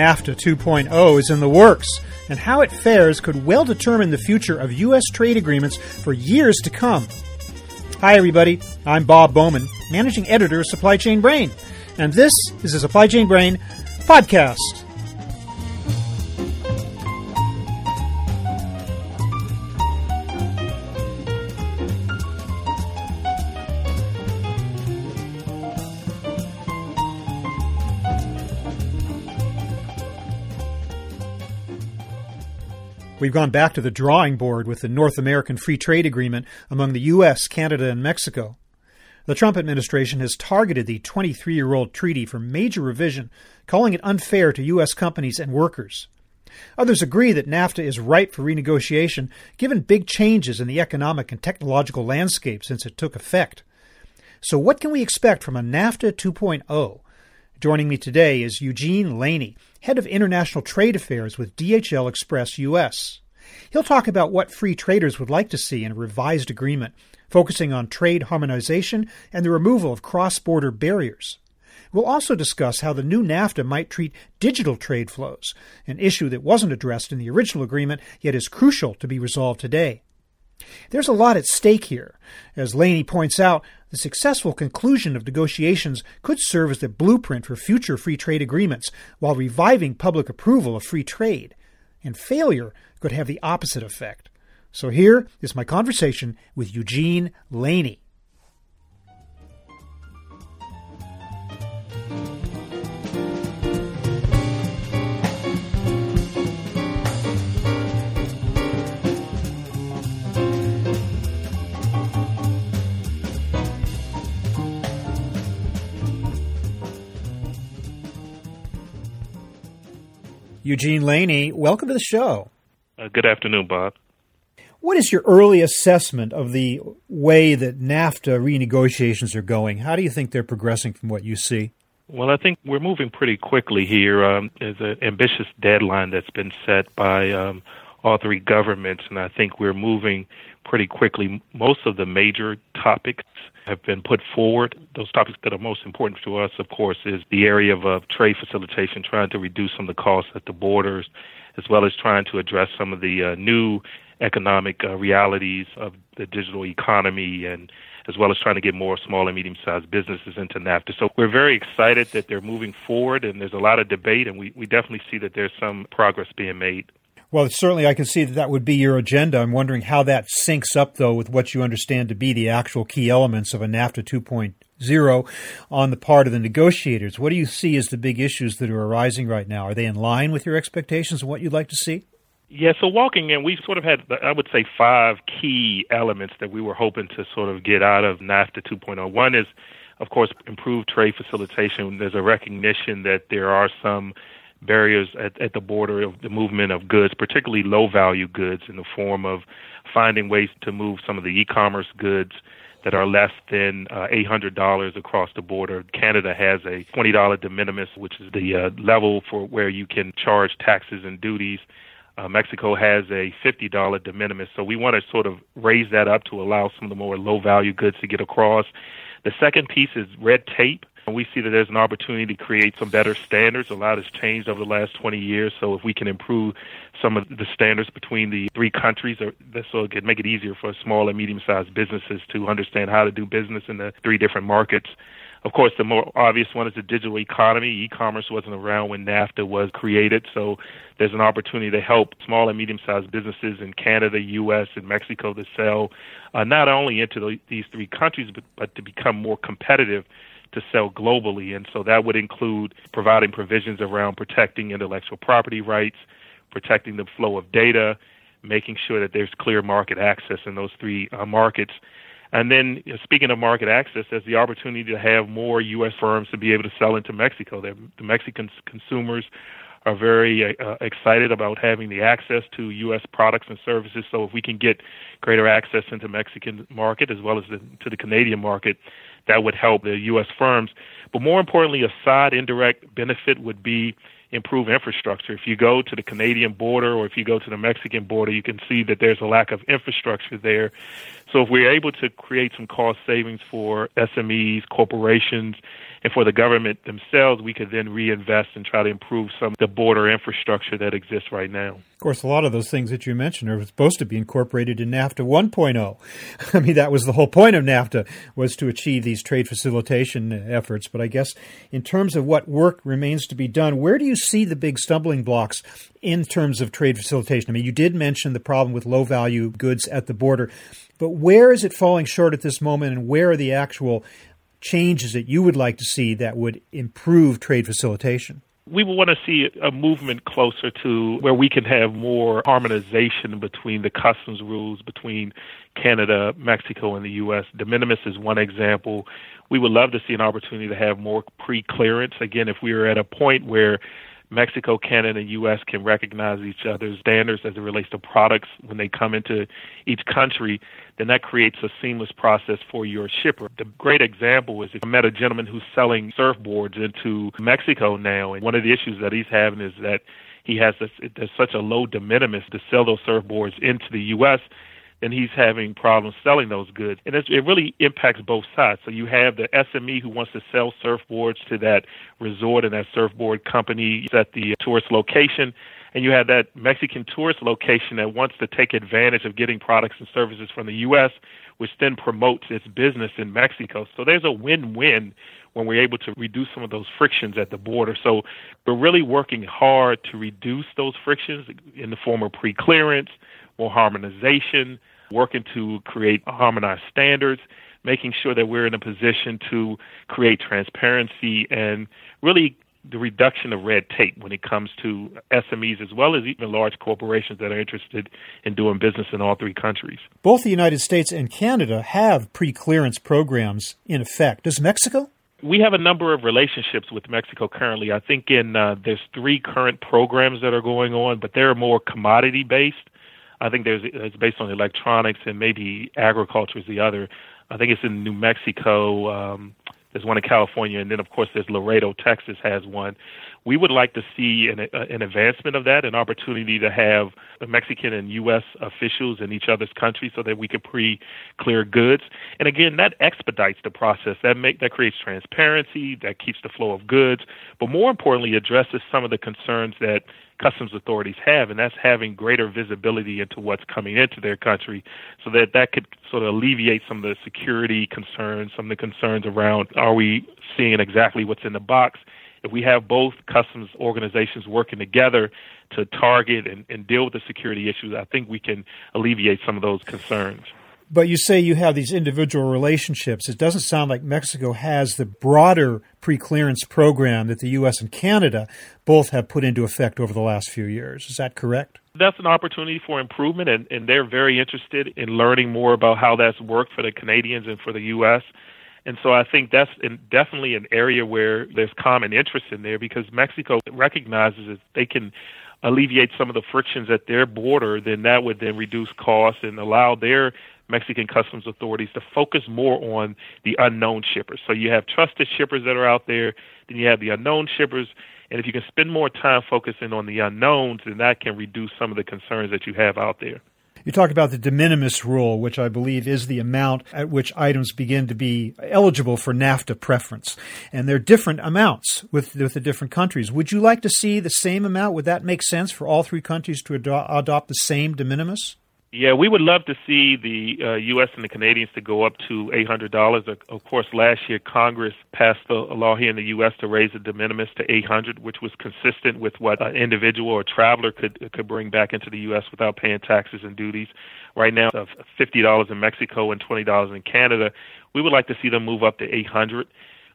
NAFTA 2.0 is in the works, and how it fares could well determine the future of U.S. trade agreements for years to come. Hi, everybody. I'm Bob Bowman, managing editor of Supply Chain Brain, and this is the Supply Chain Brain podcast. We've gone back to the drawing board with the North American Free Trade Agreement among the U.S., Canada, and Mexico. The Trump administration has targeted the 23 year old treaty for major revision, calling it unfair to U.S. companies and workers. Others agree that NAFTA is ripe for renegotiation, given big changes in the economic and technological landscape since it took effect. So, what can we expect from a NAFTA 2.0? Joining me today is Eugene Laney, head of international trade affairs with DHL Express US. He'll talk about what free traders would like to see in a revised agreement, focusing on trade harmonization and the removal of cross border barriers. We'll also discuss how the new NAFTA might treat digital trade flows, an issue that wasn't addressed in the original agreement yet is crucial to be resolved today. There's a lot at stake here. As Laney points out, the successful conclusion of negotiations could serve as the blueprint for future free trade agreements while reviving public approval of free trade. And failure could have the opposite effect. So here is my conversation with Eugene Laney. Eugene Laney, welcome to the show. Uh, good afternoon, Bob. What is your early assessment of the way that NAFTA renegotiations are going? How do you think they're progressing from what you see? Well, I think we're moving pretty quickly here. Um, there's an ambitious deadline that's been set by um, all three governments, and I think we're moving pretty quickly. Most of the major topics have been put forward. Those topics that are most important to us, of course, is the area of uh, trade facilitation, trying to reduce some of the costs at the borders, as well as trying to address some of the uh, new economic uh, realities of the digital economy and as well as trying to get more small and medium sized businesses into NAFTA. So we're very excited that they're moving forward and there's a lot of debate and we, we definitely see that there's some progress being made. Well, certainly I can see that that would be your agenda. I'm wondering how that syncs up, though, with what you understand to be the actual key elements of a NAFTA 2.0 on the part of the negotiators. What do you see as the big issues that are arising right now? Are they in line with your expectations and what you'd like to see? Yeah, so walking in, we sort of had, I would say, five key elements that we were hoping to sort of get out of NAFTA 2.0. One is, of course, improved trade facilitation. There's a recognition that there are some barriers at, at the border of the movement of goods, particularly low value goods, in the form of finding ways to move some of the e commerce goods that are less than uh, $800 across the border. Canada has a $20 de minimis, which is the uh, level for where you can charge taxes and duties. Uh, Mexico has a $50 de minimis. So we want to sort of raise that up to allow some of the more low value goods to get across. The second piece is red tape. We see that there's an opportunity to create some better standards. A lot has changed over the last 20 years, so if we can improve some of the standards between the three countries, it can make it easier for small and medium-sized businesses to understand how to do business in the three different markets. Of course, the more obvious one is the digital economy. E-commerce wasn't around when NAFTA was created, so there's an opportunity to help small and medium-sized businesses in Canada, U.S., and Mexico to sell uh, not only into the, these three countries, but, but to become more competitive to sell globally. And so that would include providing provisions around protecting intellectual property rights, protecting the flow of data, making sure that there's clear market access in those three uh, markets. And then, you know, speaking of market access, there's the opportunity to have more U.S. firms to be able to sell into Mexico. The, the Mexican consumers are very uh, excited about having the access to U.S. products and services. So if we can get greater access into Mexican market as well as the, to the Canadian market, that would help the U.S. firms. But more importantly, a side indirect benefit would be improve infrastructure. If you go to the Canadian border or if you go to the Mexican border, you can see that there's a lack of infrastructure there. So if we're able to create some cost savings for SMEs, corporations, And for the government themselves, we could then reinvest and try to improve some of the border infrastructure that exists right now. Of course, a lot of those things that you mentioned are supposed to be incorporated in NAFTA 1.0. I mean, that was the whole point of NAFTA was to achieve these trade facilitation efforts. But I guess in terms of what work remains to be done, where do you see the big stumbling blocks in terms of trade facilitation? I mean, you did mention the problem with low value goods at the border, but where is it falling short at this moment, and where are the actual changes that you would like to see that would improve trade facilitation? we would want to see a movement closer to where we can have more harmonization between the customs rules between Canada, Mexico, and the U.S. De minimis is one example. We would love to see an opportunity to have more pre clearance. Again, if we are at a point where Mexico, Canada, and U.S. can recognize each other's standards as it relates to products when they come into each country, then that creates a seamless process for your shipper. The great example is if I met a gentleman who's selling surfboards into Mexico now, and one of the issues that he's having is that he has this, there's such a low de minimis to sell those surfboards into the U.S then he's having problems selling those goods. And it really impacts both sides. So you have the SME who wants to sell surfboards to that resort and that surfboard company at the tourist location. And you have that Mexican tourist location that wants to take advantage of getting products and services from the U.S., which then promotes its business in Mexico. So there's a win win when we're able to reduce some of those frictions at the border. So we're really working hard to reduce those frictions in the form of pre clearance, more harmonization, working to create harmonized standards, making sure that we're in a position to create transparency and really the reduction of red tape when it comes to SMEs as well as even large corporations that are interested in doing business in all three countries. Both the United States and Canada have pre clearance programs in effect. Does Mexico? We have a number of relationships with Mexico currently. I think in uh, there's three current programs that are going on, but they're more commodity based. I think there's it's based on electronics and maybe agriculture is the other. I think it's in New Mexico. Um, there's one in California, and then of course there's Laredo, Texas has one. We would like to see an, an advancement of that, an opportunity to have Mexican and U.S. officials in each other's countries, so that we could pre-clear goods. And again, that expedites the process. That make that creates transparency. That keeps the flow of goods, but more importantly, addresses some of the concerns that customs authorities have, and that's having greater visibility into what's coming into their country, so that that could sort of alleviate some of the security concerns, some of the concerns around are we seeing exactly what's in the box. If we have both customs organizations working together to target and, and deal with the security issues, I think we can alleviate some of those concerns. But you say you have these individual relationships. It doesn't sound like Mexico has the broader pre-clearance program that the U.S. and Canada both have put into effect over the last few years. Is that correct? That's an opportunity for improvement, and, and they're very interested in learning more about how that's worked for the Canadians and for the U.S. And so I think that's definitely an area where there's common interest in there because Mexico recognizes that they can alleviate some of the frictions at their border, then that would then reduce costs and allow their Mexican customs authorities to focus more on the unknown shippers. So you have trusted shippers that are out there, then you have the unknown shippers, and if you can spend more time focusing on the unknowns, then that can reduce some of the concerns that you have out there. You talk about the de minimis rule, which I believe is the amount at which items begin to be eligible for NAFTA preference. And there are different amounts with, with the different countries. Would you like to see the same amount? Would that make sense for all three countries to ado- adopt the same de minimis? Yeah, we would love to see the uh, U.S. and the Canadians to go up to $800. Of course, last year Congress passed a law here in the U.S. to raise the de minimis to 800, which was consistent with what an individual or traveler could could bring back into the U.S. without paying taxes and duties. Right now, of $50 in Mexico and $20 in Canada. We would like to see them move up to 800.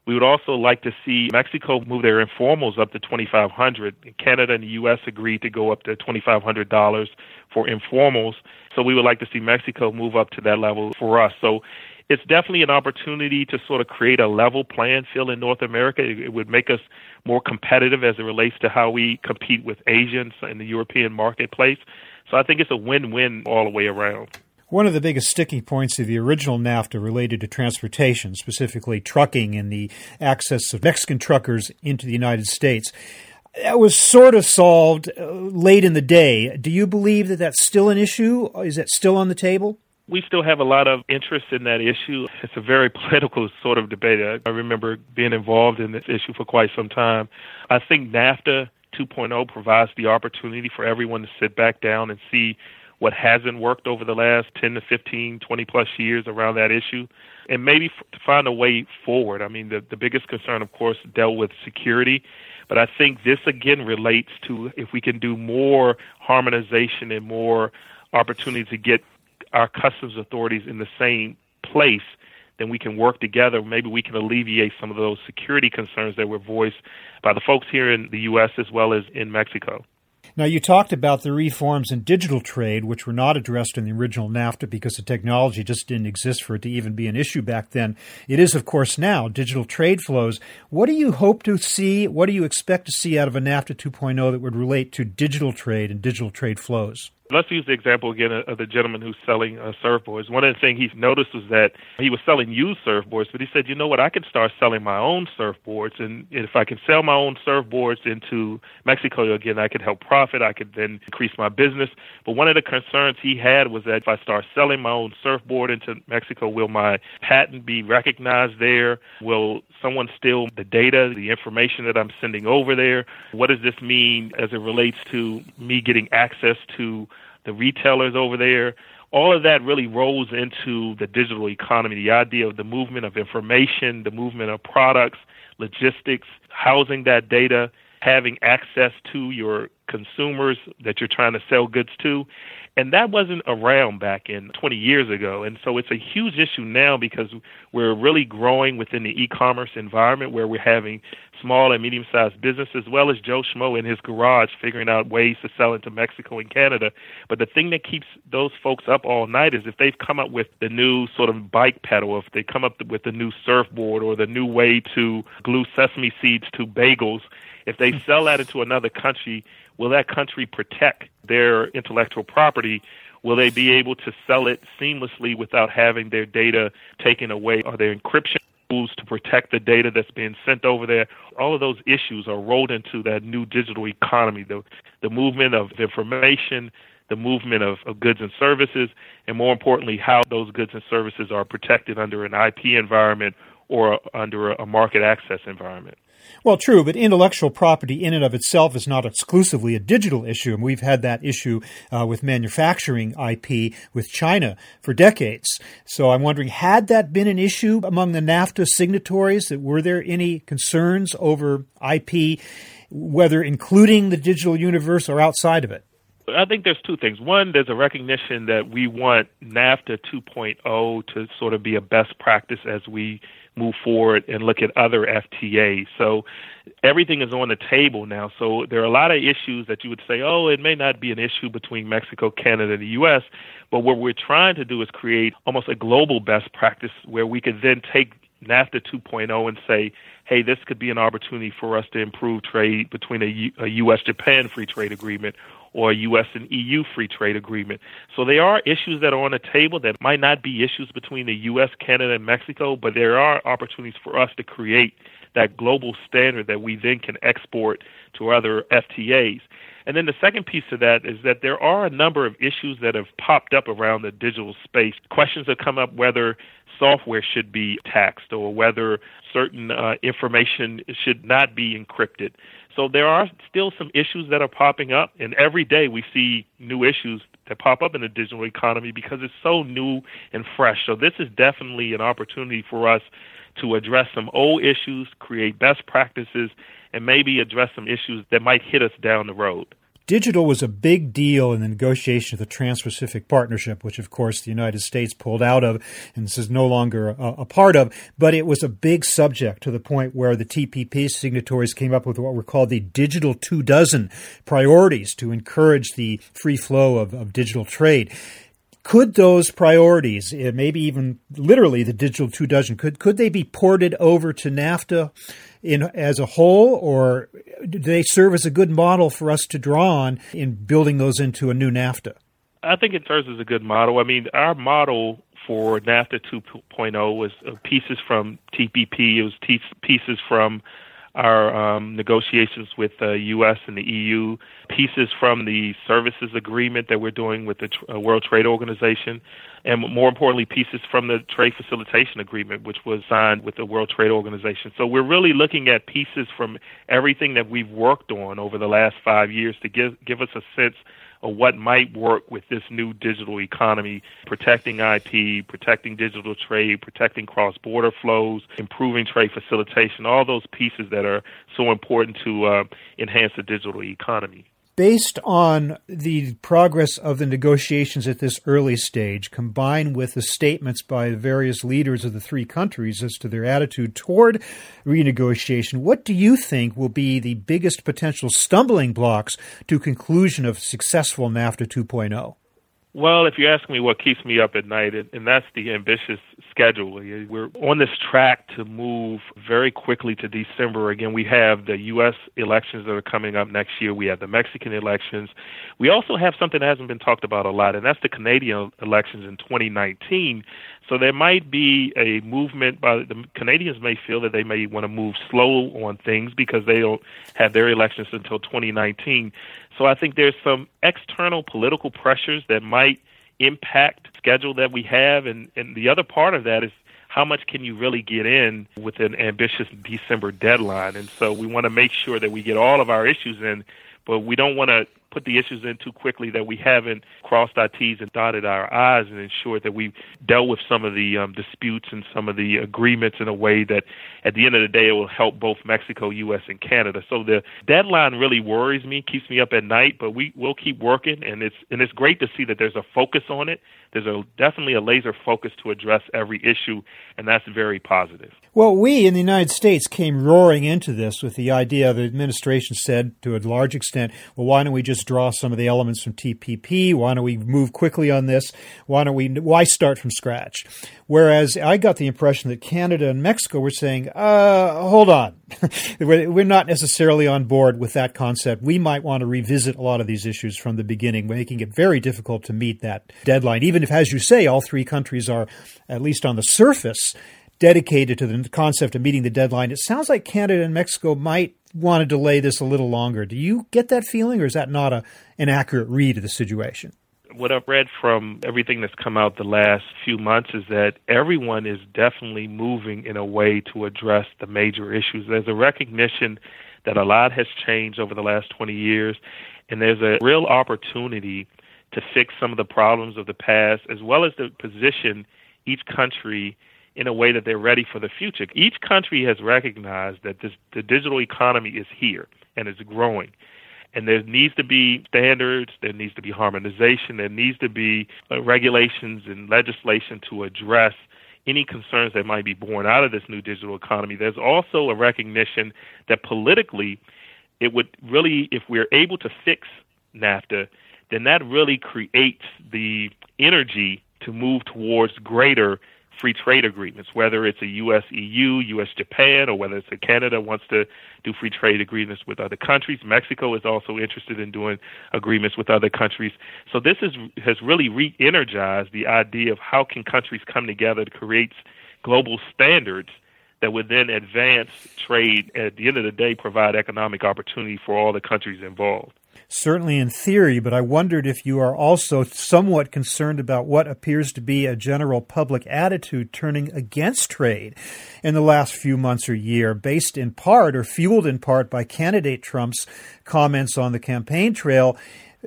We would also like to see Mexico move their informals up to 2500 Canada and the U.S. agreed to go up to $2,500 for informals. So we would like to see Mexico move up to that level for us. So it's definitely an opportunity to sort of create a level playing field in North America. It, would make us more competitive as it relates to how we compete with Asians in the European marketplace. So I think it's a win-win all the way around. One of the biggest sticking points of the original NAFTA related to transportation, specifically trucking and the access of Mexican truckers into the United States. That was sort of solved uh, late in the day. Do you believe that that's still an issue? Is that still on the table? we still have a lot of interest in that issue. It's a very political sort of debate. I remember being involved in this issue for quite some time. I think NAFTA 2.0 provides the opportunity for everyone to sit back down and see what hasn't worked over the last 10 to 15, 20 plus years around that issue, and maybe f- to find a way forward. I mean, the, the biggest concern, of course, dealt with security, but I think this again relates to if we can do more harmonization and more opportunity to get our customs authorities in the same place, then we can work together. Maybe we can alleviate some of those security concerns that were voiced by the folks here in the U.S. as well as in Mexico. Now, you talked about the reforms in digital trade, which were not addressed in the original NAFTA because the technology just didn't exist for it to even be an issue back then. It is, of course, now digital trade flows. What do you hope to see? What do you expect to see out of a NAFTA 2.0 that would relate to digital trade and digital trade flows? Let's use the example again of the gentleman who's selling uh, surfboards. One of the things he's noticed was that he was selling used surfboards, but he said, you know what, I can start selling my own surfboards, and if I can sell my own surfboards into Mexico again, I could help profit. I could then increase my business. But one of the concerns he had was that if I start selling my own surfboard into Mexico, will my patent be recognized there? Will someone steal the data, the information that I'm sending over there? What does this mean as it relates to me getting access to the retailers over there? All of that really rolls into the digital economy, the idea of the movement of information, the movement of products, logistics, housing that data, having access to your consumers that you're trying to sell goods to. And that wasn't around back in 20 years ago. And so it's a huge issue now because we're really growing within the e commerce environment where we're having small and medium sized businesses, as well as Joe Schmo in his garage figuring out ways to sell into Mexico and Canada. But the thing that keeps those folks up all night is if they've come up with the new sort of bike pedal, if they come up with the new surfboard or the new way to glue sesame seeds to bagels, if they sell that into another country, will that country protect their intellectual property? Will they be able to sell it seamlessly without having their data taken away? Are there encryption rules to protect the data that's being sent over there? All of those issues are rolled into that new digital economy, the, the movement of information, the movement of, of goods and services, and more importantly, how those goods and services are protected under an IP environment or under a market access environment. Well, true, but intellectual property in and of itself is not exclusively a digital issue, and we've had that issue uh, with manufacturing IP with China for decades. So I'm wondering, had that been an issue among the NAFTA signatories? That were there any concerns over IP, whether including the digital universe or outside of it? I think there's two things. One, there's a recognition that we want NAFTA 2.0 to sort of be a best practice as we move forward and look at other FTAs. So everything is on the table now. So there are a lot of issues that you would say, oh, it may not be an issue between Mexico, Canada, and the U.S., but what we're trying to do is create almost a global best practice where we could then take NAFTA 2.0 and say, hey, this could be an opportunity for us to improve trade between a, U- a U.S. Japan free trade agreement or a U.S. and EU free trade agreement. So there are issues that are on the table that might not be issues between the U.S., Canada, and Mexico, but there are opportunities for us to create that global standard that we then can export to other FTAs. And then the second piece of that is that there are a number of issues that have popped up around the digital space. Questions have come up whether software should be taxed or whether certain uh, information should not be encrypted. So there are still some issues that are popping up, and every day we see new issues that pop up in the digital economy because it's so new and fresh. So this is definitely an opportunity for us to address some old issues, create best practices, and maybe address some issues that might hit us down the road. Digital was a big deal in the negotiation of the Trans Pacific Partnership, which, of course, the United States pulled out of and this is no longer a, a, part of. But it was a big subject to the point where the TPP signatories came up with what were called the Digital Two Dozen priorities to encourage the free flow of, of digital trade could those priorities, eh, maybe even literally the digital two dozen, could could they be ported over to NAFTA in as a whole, or do they serve as a good model for us to draw on in building those into a new NAFTA? I think it serves as a good model. I mean, our model for NAFTA 2.0 was uh, pieces from TPP, it was pieces from our um, negotiations with the U.S. and the EU, pieces from the services agreement that we're doing with the uh, World Trade Organization, and more importantly, pieces from the trade facilitation agreement, which was signed with the World Trade Organization. So we're really looking at pieces from everything that we've worked on over the last five years to give give us a sense what might work with this new digital economy, protecting IP, protecting digital trade, protecting cross border flows, improving trade facilitation, all those pieces that are so important to uh, enhance the digital economy based on the progress of the negotiations at this early stage, combined with the statements by various leaders of the three countries as to their attitude toward renegotiation, what do you think will be the biggest potential stumbling blocks to conclusion of successful NAFTA 2.0? Well, if you ask me what keeps me up at night, and that's the ambitious schedule. We're on this track to move very quickly to December. Again, we have the U.S. elections that are coming up next year. We have the Mexican elections. We also have something that hasn't been talked about a lot, and that's the Canadian elections in 2019. So there might be a movement by the Canadians may feel that they may want to move slow on things because they don't have their elections until 2019. So I think there's some external political pressures that might impact schedule that we have and, and the other part of that is how much can you really get in with an ambitious December deadline? And so we want to make sure that we get all of our issues in, but we don't want to put the issues in too quickly that we haven't crossed our T's and dotted our I's and ensured that we've dealt with some of the um, disputes and some of the agreements in a way that at the end of the day it will help both Mexico, U.S., and Canada. So the deadline really worries me, keeps me up at night, but we will keep working and it's and it's great to see that there's a focus on it. There's a definitely a laser focus to address every issue and that's very positive. Well, we in the United States came roaring into this with the idea the administration said to a large extent, well, why don't we just draw some of the elements from TPP? Why don't we move quickly on this? Why don't we, why start from scratch? Whereas I got the impression that Canada and Mexico were saying, uh, hold on. we're not necessarily on board with that concept. We might want to revisit a lot of these issues from the beginning, making it very difficult to meet that deadline, even if, as you say, all three countries are, at least on the surface, dedicated to the concept of meeting the deadline. It sounds like Canada and Mexico might want to delay this a little longer. Do you get that feeling, or is that not a, an accurate read of the situation? What I've read from everything that's come out the last few months is that everyone is definitely moving in a way to address the major issues. There's a recognition that a lot has changed over the last 20 years, and there's a real opportunity to fix some of the problems of the past, as well as to position each country in a way that they're ready for the future. Each country has recognized that this, the digital economy is here and is growing. And there needs to be standards, there needs to be harmonization, there needs to be uh, regulations and legislation to address any concerns that might be born out of this new digital economy. There's also a recognition that politically, it would really, if we're able to fix NAFTA, then that really creates the energy to move towards greater free trade agreements, whether it's a U.S. EU, U.S. Japan, or whether it's a Canada wants to do free trade agreements with other countries. Mexico is also interested in doing agreements with other countries. So this is, has really re-energized the idea of how can countries come together to create global standards that would then advance trade at the end of the day provide economic opportunity for all the countries involved certainly in theory, but I wondered if you are also somewhat concerned about what appears to be a general public attitude turning against trade in the last few months or year, based in part or fueled in part by candidate Trump's comments on the campaign trail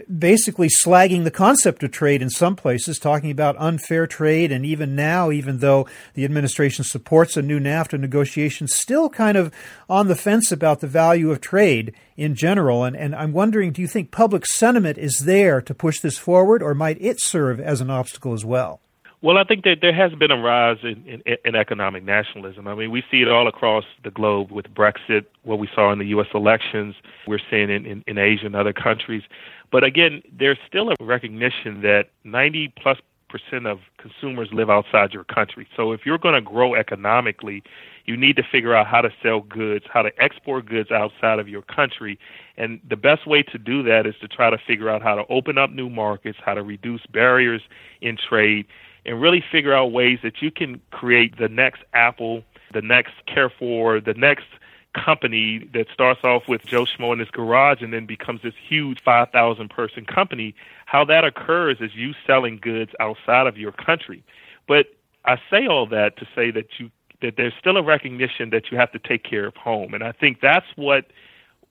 basically slagging the concept of trade in some places, talking about unfair trade, and even now, even though the administration supports a new NAFTA negotiation, still kind of on the fence about the value of trade in general. And, and I'm wondering, do you think public sentiment is there to push this forward, or might it serve as an obstacle as well? Well, I think that there has been a rise in, in, in economic nationalism. I mean, we see it all across the globe with Brexit, what we saw in the U.S. elections, we're seeing in, in, in Asia and other countries. But again, there's still a recognition that 90 plus percent of consumers live outside your country. So if you're going to grow economically, you need to figure out how to sell goods, how to export goods outside of your country. And the best way to do that is to try to figure out how to open up new markets, how to reduce barriers in trade, and really figure out ways that you can create the next Apple, the next Carrefour, the next company that starts off with Joe Schmo in his garage and then becomes this huge 5,000 person company, how that occurs is you selling goods outside of your country. But I say all that to say that you that there's still a recognition that you have to take care of home, and I think that's what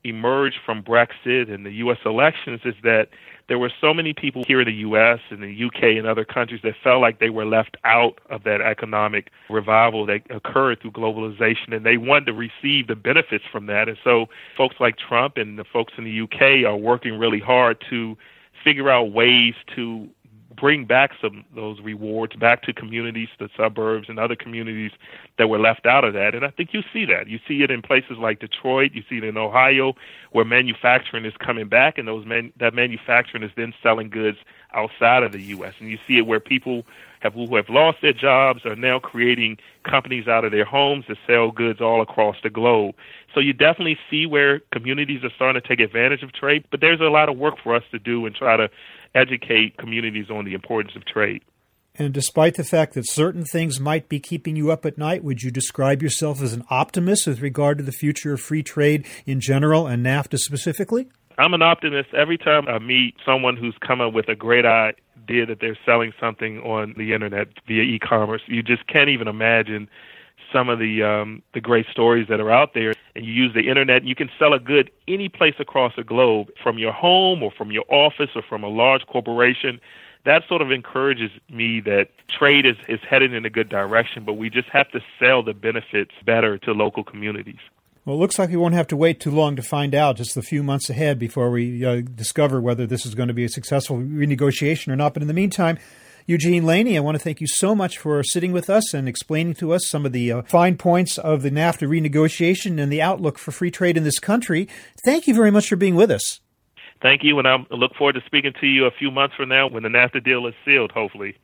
emerged from Brexit and the U.S. elections is that there were so many people here in the U.S. and the U.K. and other countries that felt like they were left out of that economic revival that occurred through globalization, and they wanted to receive the benefits from that. And so, folks like Trump and the folks in the U.K. are working really hard to figure out ways to bring back some those rewards back to communities, the suburbs, and other communities that were left out of that. And I think you see that. You see it in places like Detroit. You see it in Ohio, where manufacturing is coming back, and those man, that manufacturing is then selling goods outside of the U.S. And you see it where people have who have lost their jobs are now creating companies out of their homes to sell goods all across the globe. So you definitely see where communities are starting to take advantage of trade, but there's a lot of work for us to do and try to educate communities on the importance of trade. And despite the fact that certain things might be keeping you up at night, would you describe yourself as an optimist with regard to the future of free trade in general and NAFTA specifically? I'm an optimist. Every time I meet someone who's come up with a great idea that they're selling something on the internet via e-commerce, you just can't even imagine some of the um, the great stories that are out there. And you use the internet, you can sell a good any place across the globe, from your home or from your office or from a large corporation. That sort of encourages me that trade is, is headed in a good direction, but we just have to sell the benefits better to local communities. Well, it looks like we won't have to wait too long to find out, just a few months ahead before we uh, discover whether this is going to be a successful renegotiation or not. But in the meantime, Eugene Laney, I want to thank you so much for sitting with us and explaining to us some of the uh, fine points of the NAFTA renegotiation and the outlook for free trade in this country. Thank you very much for being with us. Thank you, and I look forward to speaking to you a few months from now when the NAFTA deal is sealed, hopefully.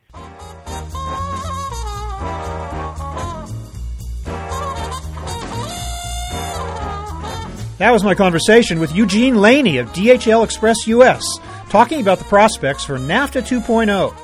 That was my conversation with Eugene Laney of DHL Express US, talking about the prospects for NAFTA 2.0.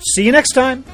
See you next time.